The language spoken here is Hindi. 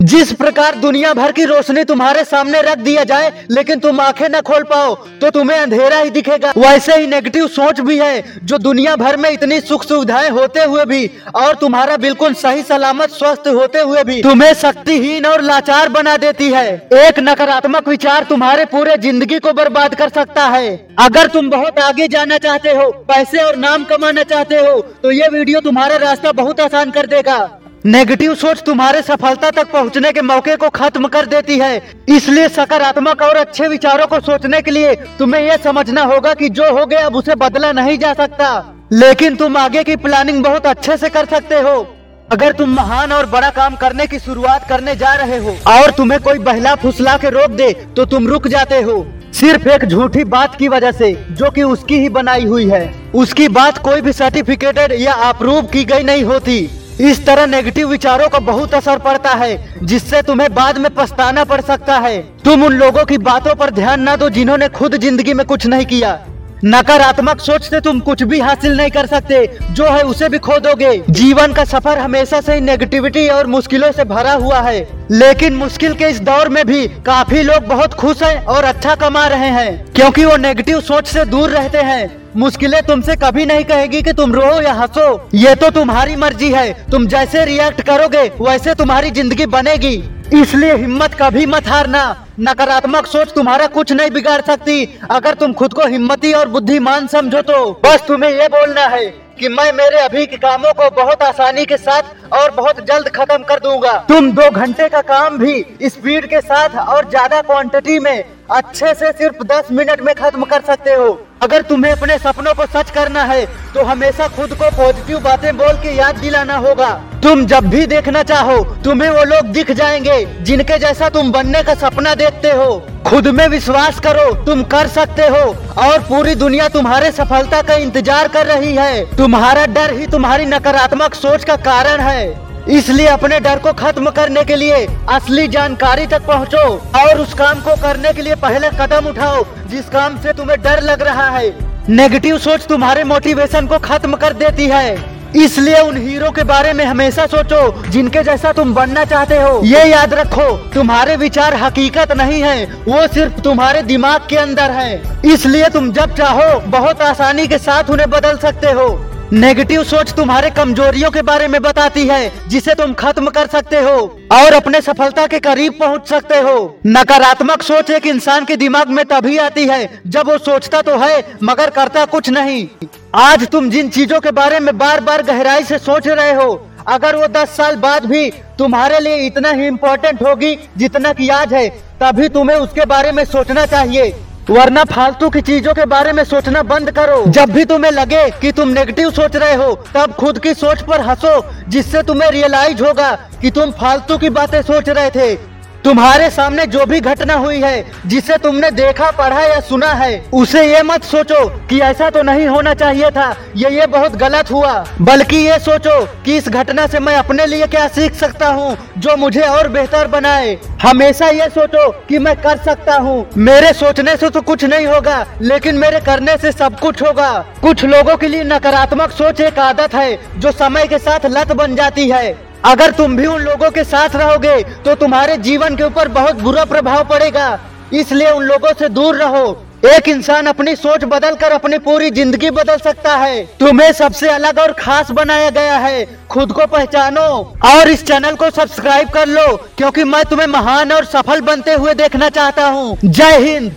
जिस प्रकार दुनिया भर की रोशनी तुम्हारे सामने रख दिया जाए, लेकिन तुम आँखें न खोल पाओ तो तुम्हें अंधेरा ही दिखेगा। वैसे ही नेगेटिव सोच भी है, जो दुनिया भर में इतनी सुख सुविधाएँ होते हुए भी, और तुम्हारा बिल्कुल सही सलामत स्वस्थ होते हुए भी, तुम्हें शक्तिहीन और लाचार बना देती है। एक नकारात्मक विचार तुम्हारे पूरे ज़िंदगी को बर्बाद कर सकता है। अगर तुम बहुत आगे जाना चाहते हो, पैसे और नाम कमाना चाहते हो तो ये वीडियो तुम्हारा रास्ता बहुत आसान कर देगा। नेगेटिव सोच तुम्हारे सफलता तक पहुँचने के मौके को खत्म कर देती है। इसलिए सकारात्मक और अच्छे विचारों को सोचने के लिए तुम्हें यह समझना होगा कि जो हो गया अब उसे बदला नहीं जा सकता। लेकिन तुम आगे की प्लानिंग बहुत अच्छे से कर सकते हो। अगर तुम महान और बड़ा काम करने की शुरुआत करने जा रहे हो और तुम्हें कोई बहला फुसला के रोक दे तो तुम रुक जाते हो। सिर्फ़ एक झूठी बात की वजह से, जो कि उसकी ही बनाई हुई है। उसकी बात कोई भी सर्टिफिकेटेड या अप्रूव की गई नहीं होती। इस तरह नेगेटिव विचारों का बहुत असर पड़ता है, जिससे तुम्हें बाद में पछताना पड़ सकता है। तुम उन लोगों की बातों पर ध्यान ना दो जिन्होंने खुद ज़िंदगी में कुछ नहीं किया। नकारात्मक सोच से तुम कुछ भी हासिल नहीं कर सकते। जो है उसे भी खो दोगे। जीवन का सफ़र हमेशा से नेगेटिविटी और मुश्किलों से भरा हुआ है। लेकिन मुश्किल के इस दौर में भी काफ़ी लोग बहुत खुश हैं और अच्छा कमा रहे हैं। क्योंकि वो नेगेटिव सोच से दूर रहते हैं। मुश्किलें तुमसे कभी नहीं कहेगी कि तुम रो या हंसो। ये तो तुम्हारी मर्ज़ी है। तुम जैसे रिएक्ट करोगे, वैसे तुम्हारी ज़िंदगी बनेगी। इसलिए हिम्मत कभी मत हारना। नकारात्मक सोच तुम्हारा कुछ नहीं बिगाड़ सकती। अगर तुम खुद को हिम्मती और बुद्धिमान समझो तो। बस तुम्हें ये बोलना है कि मैं मेरे अभी के कामों को बहुत आसानी के साथ और बहुत जल्द खत्म कर दूँगा। तुम दो घंटे का काम भी स्पीड के साथ और ज़्यादा क्वांटिटी में अच्छे से सिर्फ़ दस मिनट में खत्म कर सकते हो। अगर तुम्हें अपने सपनों को सच करना है तो हमेशा खुद को पॉजिटिव बातें बोल के याद दिलाना होगा। तुम जब भी देखना चाहो, तुम्हें वो लोग दिख जाएँगे, जिनके जैसा तुम बनने का सपना देखते हो। खुद में विश्वास करो, तुम कर सकते हो, और पूरी दुनिया तुम्हारे सफलता का इंतज़ार कर रही है। तुम्हारा डर ही तुम्हारी नकारात्मक सोच का कारण है। इसलिए अपने डर को खत्म करने के लिए असली जानकारी तक पहुंचो और उस काम को करने के लिए पहले कदम उठाओ, जिस काम से तुम्हें डर लग रहा है। नेगेटिव सोच तुम्हारे मोटिवेशन को खत्म कर देती है। इसलिए उन हीरो के बारे में हमेशा सोचो, जिनके जैसा तुम बनना चाहते हो। ये याद रखो, तुम्हारे विचार हकीकत नहीं है, वो सिर्फ़ तुम्हारे दिमाग के अंदर है। इसलिए तुम जब चाहो, बहुत आसानी के साथ उन्हें बदल सकते हो। नेगेटिव सोच तुम्हारे कमजोरियों के बारे में बताती है, जिसे तुम खत्म कर सकते हो और अपने सफलता के करीब पहुँच सकते हो। नकारात्मक सोच एक इंसान के दिमाग में तभी आती है, जब वो सोचता तो है, मगर करता कुछ नहीं। आज तुम जिन चीज़ों के बारे में बार बार गहराई से सोच रहे हो, अगर वो दस साल बाद भी तुम्हारे लिए इतना ही इम्पोर्टेंट होगी जितना की आज है, तभी तुम्हें उसके बारे में सोचना चाहिए। वरना फालतू की चीज़ों के बारे में सोचना बंद करो। जब भी तुम्हें लगे कि तुम नेगेटिव सोच रहे हो, तब खुद की सोच पर हंसो, जिससे तुम्हें रियलाइज़ होगा कि तुम फालतू की बातें सोच रहे थे। तुम्हारे सामने जो भी घटना हुई है, जिसे तुमने देखा, पढ़ा या सुना है, उसे ये मत सोचो कि ऐसा तो नहीं होना चाहिए था। ये ये बहुत गलत हुआ। बल्कि ये सोचो कि इस घटना से मैं अपने लिए क्या सीख सकता हूँ, जो मुझे और बेहतर बनाए। हमेशा ये सोचो कि मैं कर सकता हूँ। मेरे सोचने से तो कुछ नहीं होगा, लेकिन मेरे करने से सब कुछ होगा। कुछ लोगों के लिए नकारात्मक सोच एक आदत है, जो समय के साथ लत बन जाती है। अगर तुम भी उन लोगों के साथ रहोगे तो तुम्हारे जीवन के ऊपर बहुत बुरा प्रभाव पड़ेगा। इसलिए उन लोगों से दूर रहो। एक इंसान अपनी सोच बदल कर अपनी पूरी ज़िंदगी बदल सकता है। तुम्हें सबसे अलग और खास बनाया गया है। खुद को पहचानो और इस चैनल को सब्सक्राइब कर लो, क्योंकि मैं तुम्हें महान और सफल बनते हुए देखना चाहता हूँ। जय हिंद।